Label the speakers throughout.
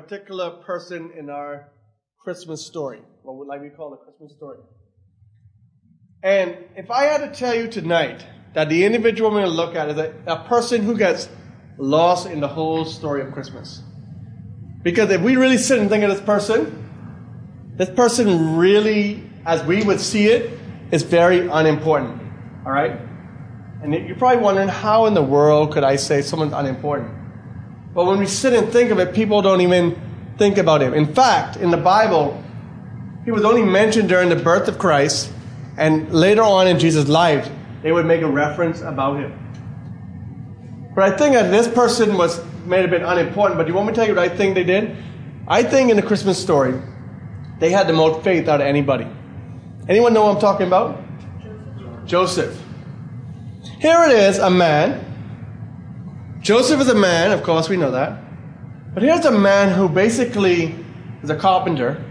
Speaker 1: particular person in our Christmas story, what would like we call a Christmas story. And if I had to tell you tonight that the individual I'm going to look at is a, a person who gets lost in the whole story of Christmas. Because if we really sit and think of this person, this person really, as we would see it, is very unimportant. All right? And you're probably wondering, how in the world could I say someone's unimportant? But when we sit and think of it, people don't even think about him. In fact, in the Bible, he was only mentioned during the birth of Christ, and later on in Jesus' life, they would make a reference about him. But I think that this person was made a bit unimportant. But do you want me to tell you what I think they did? I think in the Christmas story, they had the most faith out of anybody. Anyone know what I'm talking about? Joseph. Here it is, a man. Joseph is a man, of course, we know that. But here's a man who basically is a carpenter.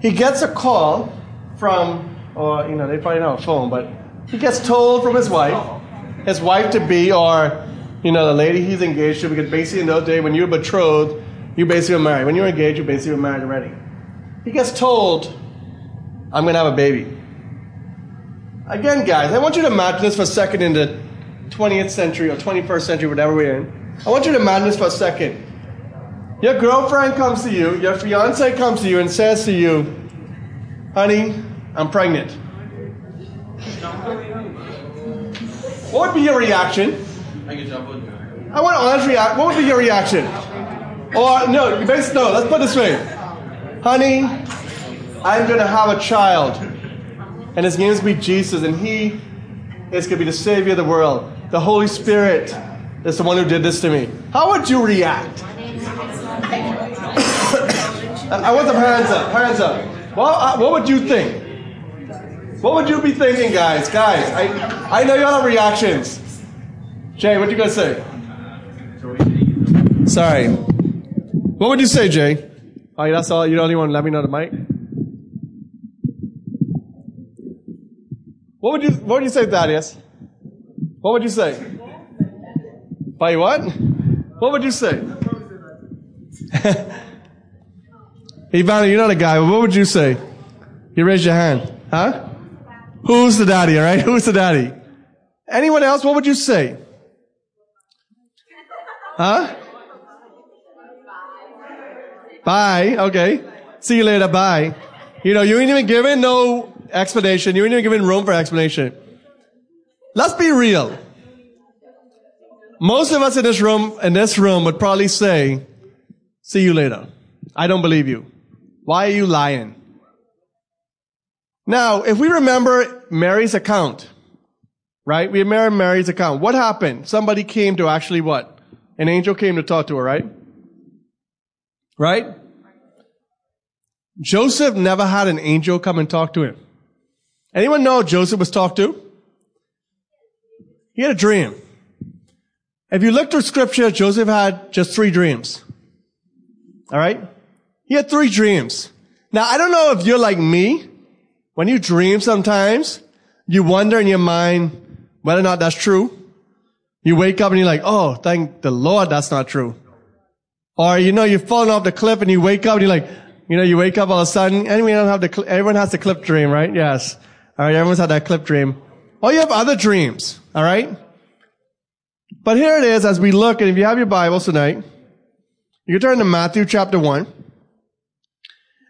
Speaker 1: He gets a call from, or, you know, they probably know a phone, but he gets told from his wife, his wife to be, or, you know, the lady he's engaged to, because basically in those days, when you're betrothed, you basically are married. When you're engaged, you basically married already. He gets told, I'm going to have a baby. Again, guys, I want you to imagine this for a second in the 20th century or 21st century, whatever we're in. I want you to imagine this for a second. Your girlfriend comes to you, your fiance comes to you and says to you, honey, I'm pregnant. What would be your reaction? I want an honest reaction. What would be your reaction? Or, no, no, let's put it this way. Honey, I'm going to have a child and his name is going to be Jesus, and he is going to be the Savior of the world. The Holy Spirit is the one who did this to me. How would you react? I want some hands up. Hands up. Well, uh, what would you think? What would you be thinking, guys? Guys, I, I know y'all have reactions. Jay, what you gonna say? Sorry. What would you say, Jay? Oh, that's all. You don't even want to let me know the mic. What would you What would you say, Thaddeus? What would you say? By what? What would you say? Ivana, you're not a guy. What would you say? You raise your hand, huh? Who's the daddy? All right, who's the daddy? Anyone else? What would you say? Huh? Bye. Okay. See you later. Bye. You know, you ain't even given no explanation. You ain't even given room for explanation. Let's be real. Most of us in this room, in this room would probably say, see you later. I don't believe you. Why are you lying? Now, if we remember Mary's account, right? We remember Mary's account. What happened? Somebody came to actually what? An angel came to talk to her, right? Right? Joseph never had an angel come and talk to him. Anyone know Joseph was talked to? He had a dream. If you look through scripture, Joseph had just three dreams. All right? He had three dreams. Now, I don't know if you're like me. When you dream sometimes, you wonder in your mind whether or not that's true. You wake up and you're like, oh, thank the Lord that's not true. Or, you know, you've fallen off the cliff and you wake up and you're like, you know, you wake up all of a sudden, and don't have the, everyone has the cliff dream, right? Yes. All right, everyone's had that cliff dream. Or you have other dreams, all right? But here it is as we look, and if you have your Bibles tonight, you can turn to Matthew chapter 1.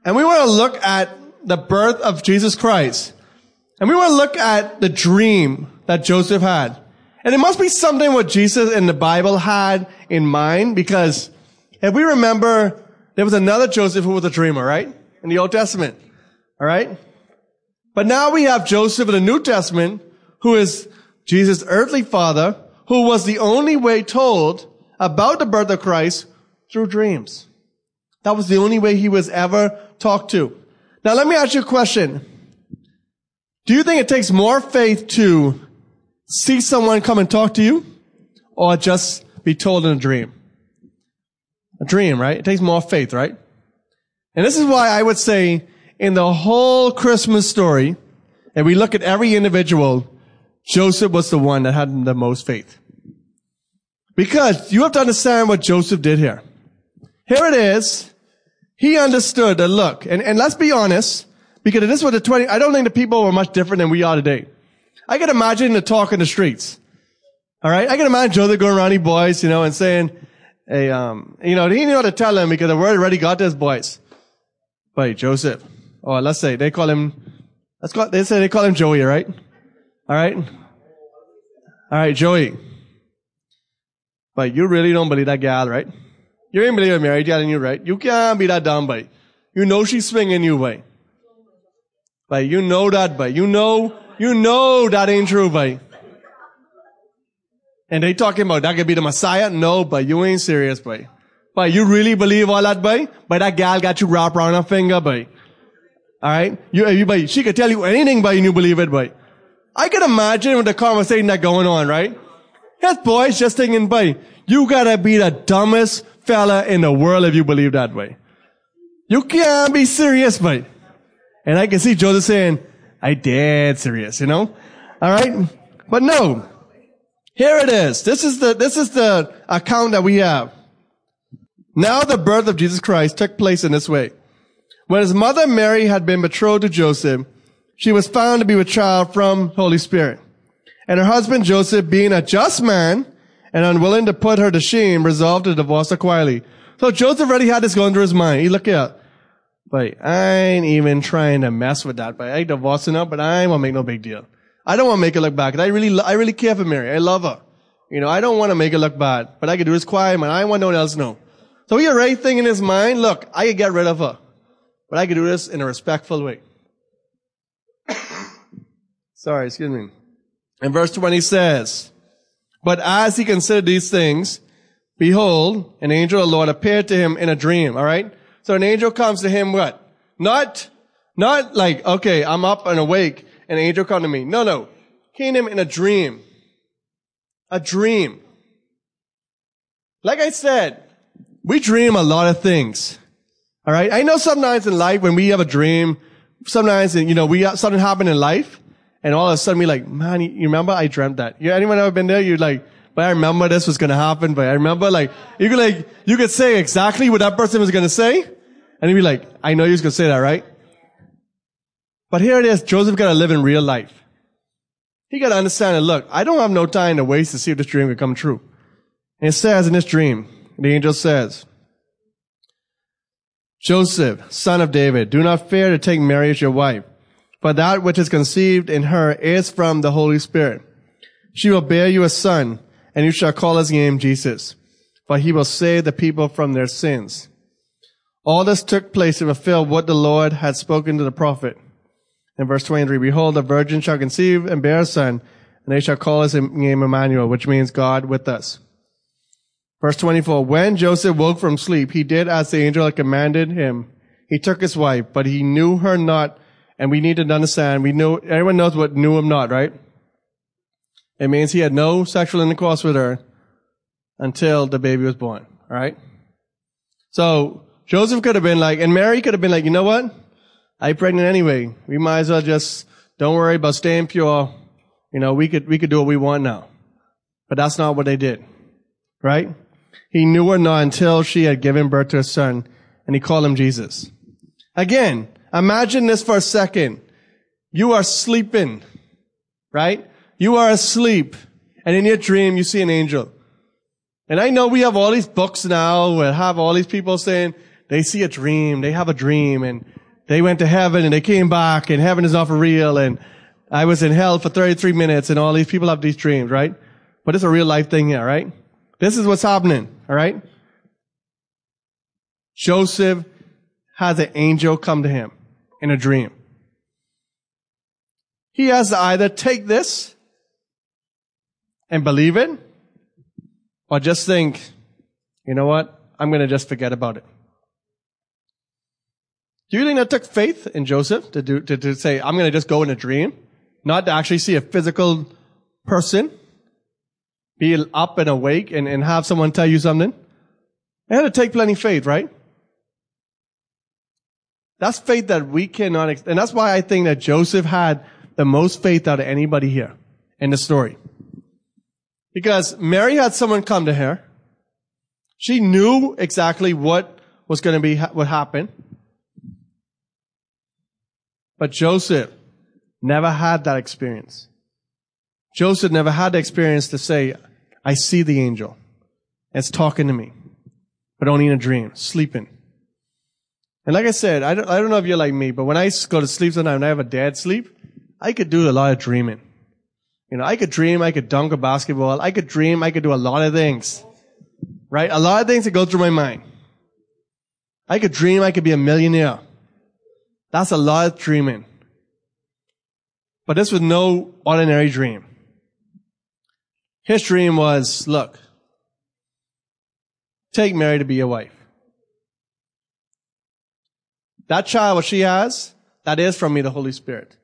Speaker 1: And we want to look at the birth of Jesus Christ. And we want to look at the dream that Joseph had. And it must be something what Jesus in the Bible had in mind because if we remember, there was another Joseph who was a dreamer, right? In the Old Testament. All right? But now we have Joseph in the New Testament, who is Jesus' earthly father, who was the only way told about the birth of Christ through dreams. That was the only way he was ever talked to. Now let me ask you a question. Do you think it takes more faith to see someone come and talk to you or just be told in a dream? A dream, right? It takes more faith, right? And this is why I would say in the whole Christmas story, and we look at every individual, Joseph was the one that had the most faith. Because you have to understand what Joseph did here. Here it is. He understood that look, and, and let's be honest, because this was the 20, I don't think the people were much different than we are today. I can imagine the talk in the streets. All right. I can imagine Joseph going around these boys, you know, and saying, hey, um, you know, he knew how to tell them because the word already got this boys. But Joseph, or let's say they call him, let's call, they say they call him Joey, right? All right. All right, Joey. But you really don't believe that gal, right? You ain't believe a married gal in you, right? You can't be that dumb, but you know she's swinging you, but. But you know that, but you know, you know that ain't true, but. And they talking about that could be the Messiah? No, but you ain't serious, boy. But you really believe all that, boy? But that gal got you wrapped around her finger, boy. Alright? You, you, boy, she could tell you anything, but you believe it, boy. I can imagine with the conversation that going on, right? That boy's just thinking, boy, you gotta be the dumbest fella in the world if you believe that way. You can't be serious, boy. And I can see Joseph saying, I dead serious, you know? Alright? But no. Here it is. This is the, this is the account that we have. Now the birth of Jesus Christ took place in this way. When his mother Mary had been betrothed to Joseph, she was found to be with child from Holy Spirit. And her husband Joseph, being a just man and unwilling to put her to shame, resolved to divorce her quietly. So Joseph already had this going through his mind. He looked at, but I ain't even trying to mess with that. But I divorcing her, but I ain't gonna make no big deal. I don't want to make it look bad. I really, I really care for Mary. I love her. You know, I don't want to make it look bad, but I could do this quiet, man. I want no one else to know. So he already thinking in his mind, look, I could get rid of her, but I could do this in a respectful way. Sorry, excuse me. In verse 20 says, but as he considered these things, behold, an angel of the Lord appeared to him in a dream. All right. So an angel comes to him, what? Not, not like, okay, I'm up and awake an angel come to me. No, no. Came him in a dream. A dream. Like I said, we dream a lot of things. All right. I know sometimes in life when we have a dream, sometimes, you know, we something happen in life and all of a sudden we like, man, you remember I dreamt that? Yeah. Anyone ever been there? You're like, but I remember this was going to happen, but I remember like, you could like, you could say exactly what that person was going to say. And you'd be like, I know you was going to say that, right? But here it is, Joseph got to live in real life. He got to understand that, look, I don't have no time to waste to see if this dream can come true. And it says in this dream, the angel says, Joseph, son of David, do not fear to take Mary as your wife, for that which is conceived in her is from the Holy Spirit. She will bear you a son, and you shall call his name Jesus, for he will save the people from their sins. All this took place to fulfill what the Lord had spoken to the prophet. In verse 23, behold, the virgin shall conceive and bear a son, and they shall call his name Emmanuel, which means God with us. Verse 24, when Joseph woke from sleep, he did as the angel had commanded him. He took his wife, but he knew her not, and we need to understand, we know, everyone knows what knew him not, right? It means he had no sexual intercourse with her until the baby was born, alright? So, Joseph could have been like, and Mary could have been like, you know what? I pregnant anyway. We might as well just don't worry about staying pure. You know, we could we could do what we want now. But that's not what they did. Right? He knew her not until she had given birth to a son, and he called him Jesus. Again, imagine this for a second. You are sleeping, right? You are asleep, and in your dream you see an angel. And I know we have all these books now that have all these people saying they see a dream, they have a dream, and they went to heaven and they came back and heaven is not for real and I was in hell for 33 minutes and all these people have these dreams, right? But it's a real life thing here, right? This is what's happening, alright? Joseph has an angel come to him in a dream. He has to either take this and believe it or just think, you know what? I'm going to just forget about it. Do you think that took faith in Joseph to do, to, to say, I'm going to just go in a dream? Not to actually see a physical person be up and awake and, and have someone tell you something? It had to take plenty faith, right? That's faith that we cannot, and that's why I think that Joseph had the most faith out of anybody here in the story. Because Mary had someone come to her. She knew exactly what was going to be what happened. But Joseph never had that experience. Joseph never had the experience to say, I see the angel. It's talking to me, but only in a dream, sleeping. And like I said, I don't, I don't know if you're like me, but when I go to sleep sometimes and I have a dead sleep, I could do a lot of dreaming. You know, I could dream, I could dunk a basketball, I could dream, I could do a lot of things. Right? A lot of things that go through my mind. I could dream I could be a millionaire. That's a lot of dreaming. But this was no ordinary dream. His dream was, look, take Mary to be your wife. That child, what she has, that is from me, the Holy Spirit.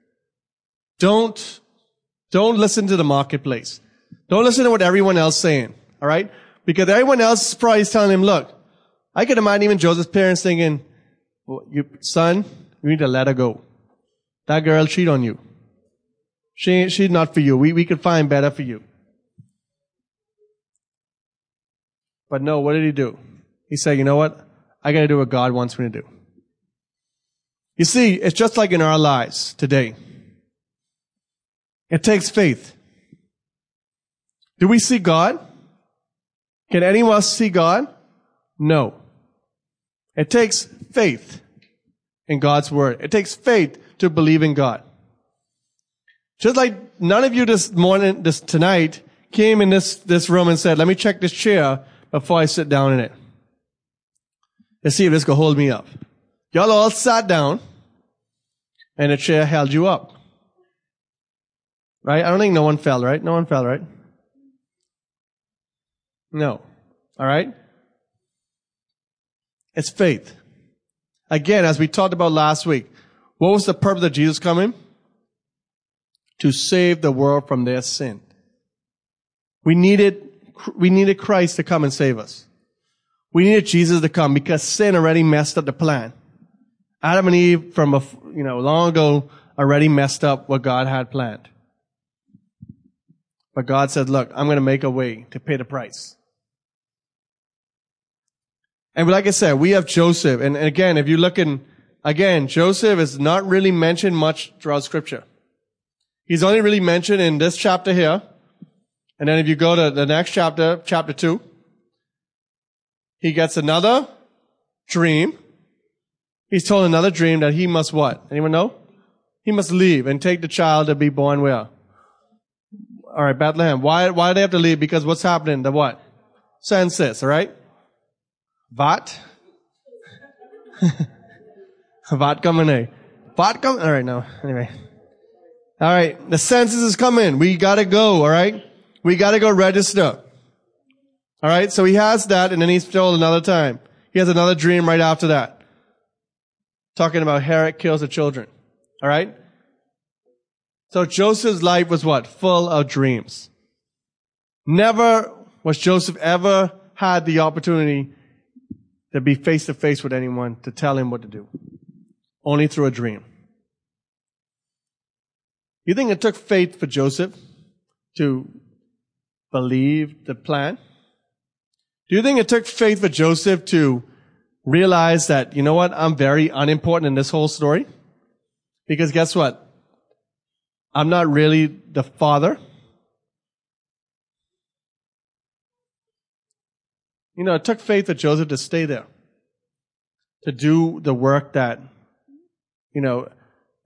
Speaker 1: Don't, don't listen to the marketplace. Don't listen to what everyone else saying. All right? Because everyone else is probably telling him, look, I can imagine even Joseph's parents thinking, well, you, son, you need to let her go. That girl cheat on you. She, she's not for you. We, we could find better for you. But no, what did he do? He said, you know what? I gotta do what God wants me to do. You see, it's just like in our lives today. It takes faith. Do we see God? Can anyone see God? No. It takes faith in God's word. It takes faith to believe in God. Just like none of you this morning, this tonight, came in this, this room and said, let me check this chair before I sit down in it. Let's see if this can hold me up. Y'all all sat down and the chair held you up. Right? I don't think no one fell, right? No one fell, right? No. All right? It's faith. Again, as we talked about last week, what was the purpose of Jesus coming? To save the world from their sin. We needed, we needed Christ to come and save us. We needed Jesus to come because sin already messed up the plan. Adam and Eve from a, you know, long ago already messed up what God had planned. But God said, look, I'm going to make a way to pay the price. And like I said, we have Joseph. And, again, if you look in, again, Joseph is not really mentioned much throughout scripture. He's only really mentioned in this chapter here. And then if you go to the next chapter, chapter two, he gets another dream. He's told another dream that he must what? Anyone know? He must leave and take the child to be born where? All right, Bethlehem. Why, why do they have to leave? Because what's happening? The what? Census, all right? What? What coming eh? in? What coming? All right, no. Anyway. All right. The census is coming. We gotta go. All right. We gotta go register. All right. So he has that and then he's told another time. He has another dream right after that. Talking about Herod kills the children. All right. So Joseph's life was what? Full of dreams. Never was Joseph ever had the opportunity to be face to face with anyone to tell him what to do. Only through a dream. You think it took faith for Joseph to believe the plan? Do you think it took faith for Joseph to realize that, you know what, I'm very unimportant in this whole story? Because guess what? I'm not really the father. You know, it took faith for Joseph to stay there, to do the work that, you know,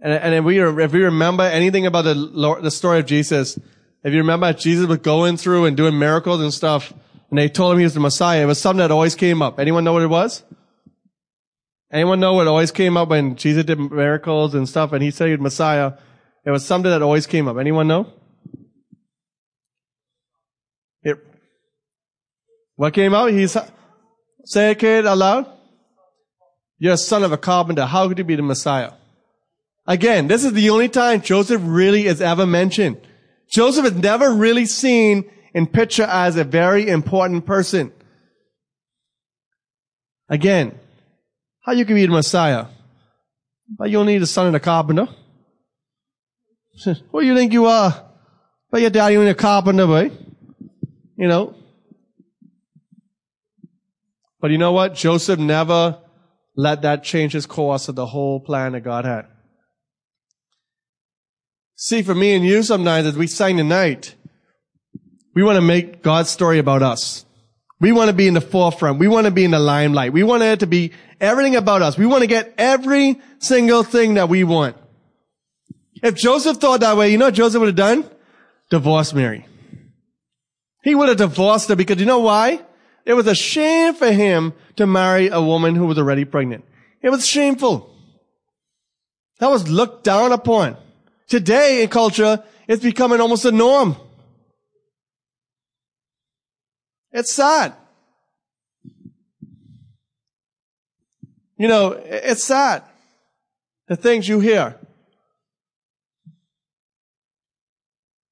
Speaker 1: and, and if we, if we remember anything about the, Lord, the story of Jesus, if you remember Jesus was going through and doing miracles and stuff, and they told him he was the Messiah, it was something that always came up. Anyone know what it was? Anyone know what always came up when Jesus did miracles and stuff and he said Messiah? It was something that always came up. Anyone know? It, what came out? He's, say it, aloud. You're a son of a carpenter. How could you be the Messiah? Again, this is the only time Joseph really is ever mentioned. Joseph is never really seen in picture as a very important person. Again, how you can be the Messiah? But you only need a son of a carpenter. Who do you think you are? But your daddy only a carpenter, boy. You know. But you know what? Joseph never let that change his course of the whole plan that God had. See, for me and you sometimes as we sing tonight, we want to make God's story about us. We want to be in the forefront. We want to be in the limelight. We want it to be everything about us. We want to get every single thing that we want. If Joseph thought that way, you know what Joseph would have done? Divorced Mary. He would have divorced her because you know why? It was a shame for him to marry a woman who was already pregnant. It was shameful. That was looked down upon. Today in culture, it's becoming almost a norm. It's sad. You know, it's sad. The things you hear.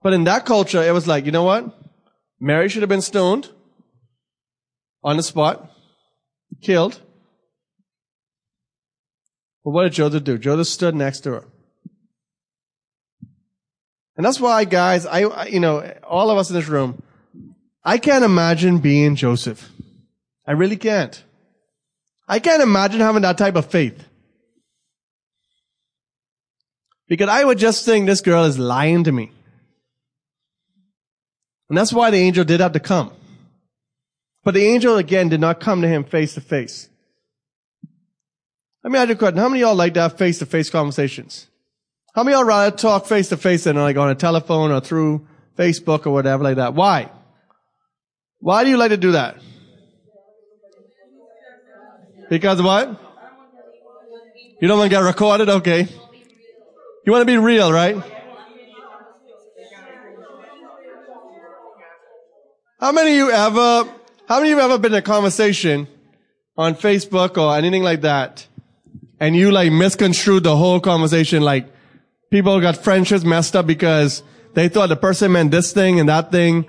Speaker 1: But in that culture, it was like, you know what? Mary should have been stoned on the spot, killed. But what did Joseph do? Joseph stood next to her. And that's why, guys, I, you know, all of us in this room, I can't imagine being Joseph. I really can't. I can't imagine having that type of faith. Because I would just think this girl is lying to me. And that's why the angel did have to come. But the angel again did not come to him face to face. Let me ask you a question. How many of y'all like to have face to face conversations? How many of y'all rather talk face to face than like on a telephone or through Facebook or whatever like that? Why? Why do you like to do that? Because what? You don't want to get recorded? Okay. You want to be real, right? How many of you ever, how many of you ever been in a conversation on Facebook or anything like that and you like misconstrued the whole conversation like people got friendships messed up because they thought the person meant this thing and that thing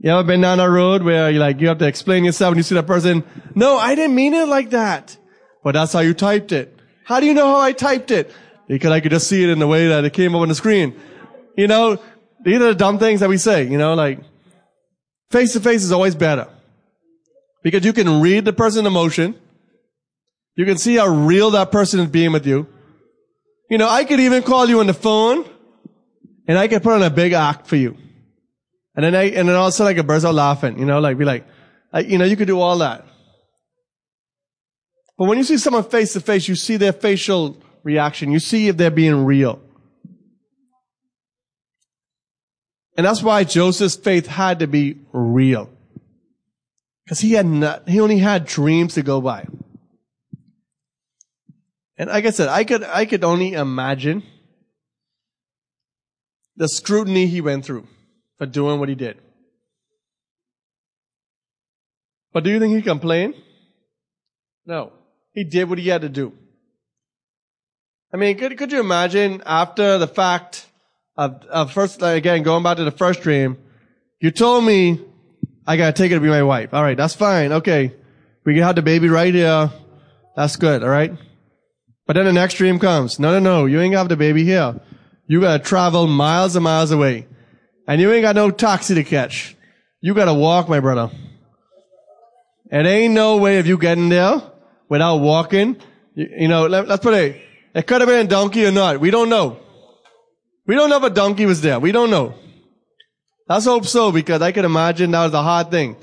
Speaker 1: you ever been down a road where you like, you have to explain yourself and you see that person, no, I didn't mean it like that. But that's how you typed it. How do you know how I typed it? Because I could just see it in the way that it came up on the screen. You know, these are the dumb things that we say, you know, like, face to face is always better. Because you can read the person's emotion. You can see how real that person is being with you. You know, I could even call you on the phone and I could put on a big act for you. And then I, and then all of a sudden like a burst out laughing, you know, like be like, I, you know, you could do all that. But when you see someone face to face, you see their facial reaction. You see if they're being real. And that's why Joseph's faith had to be real. Because he had not, he only had dreams to go by. And like I said, I could, I could only imagine the scrutiny he went through for doing what he did. But do you think he complained? No. He did what he had to do. I mean, could, could you imagine after the fact of, of first, again, going back to the first dream, you told me I gotta take it to be my wife. Alright, that's fine. Okay. We can have the baby right here. That's good. Alright. But then the next dream comes. No, no, no. You ain't have the baby here. You gotta travel miles and miles away. And you ain't got no taxi to catch. You gotta walk, my brother. It ain't no way of you getting there without walking. You, you know, let, us put it, it could have been a donkey or not. We don't know. We don't know if a donkey was there. We don't know. Let's hope so because I can imagine that was a hard thing.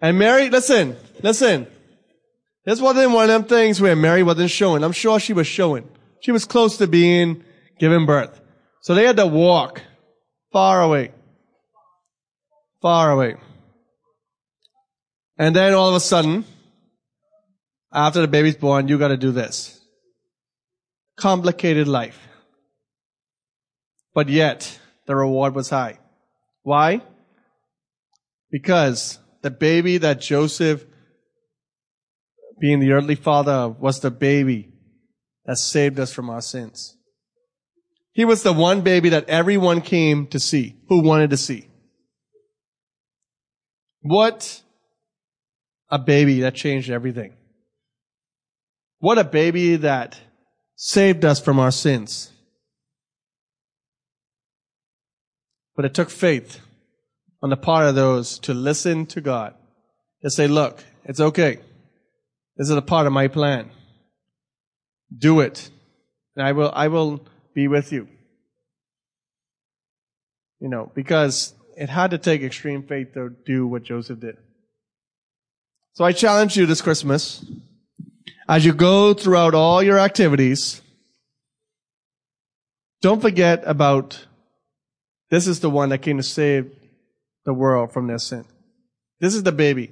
Speaker 1: And Mary, listen, listen. This wasn't one of them things where Mary wasn't showing. I'm sure she was showing. She was close to being given birth. So they had to walk far away. Far away. And then all of a sudden, after the baby's born, you gotta do this. Complicated life. But yet, the reward was high. Why? Because the baby that Joseph, being the earthly father of, was the baby that saved us from our sins. He was the one baby that everyone came to see, who wanted to see. What a baby that changed everything. What a baby that saved us from our sins. But it took faith on the part of those to listen to God. To say, look, it's okay. This is a part of my plan. Do it. And I will, I will be with you. You know, because it had to take extreme faith to do what Joseph did. So I challenge you this Christmas, as you go throughout all your activities, don't forget about this is the one that came to save the world from their sin. This is the baby.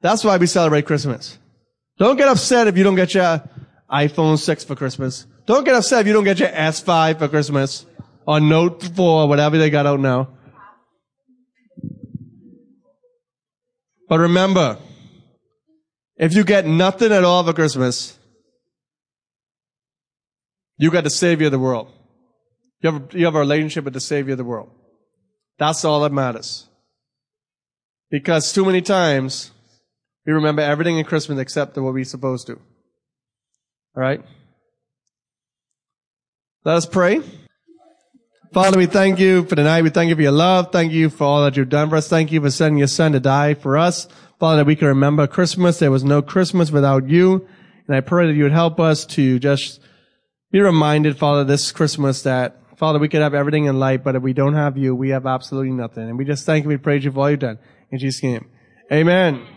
Speaker 1: That's why we celebrate Christmas. Don't get upset if you don't get your iPhone 6 for Christmas. Don't get upset if you don't get your S5 for Christmas or Note 4, whatever they got out now. But remember, if you get nothing at all for Christmas, you got the Savior of the world. You have, you have a relationship with the Savior of the world. That's all that matters. Because too many times, we remember everything in Christmas except what we're supposed to. Alright? Let us pray. Father, we thank you for tonight. We thank you for your love. Thank you for all that you've done for us. Thank you for sending your son to die for us. Father, that we can remember Christmas. There was no Christmas without you. And I pray that you would help us to just be reminded, Father, this Christmas that, Father, we could have everything in life, but if we don't have you, we have absolutely nothing. And we just thank you. We praise you for all you've done. In Jesus' name. Amen.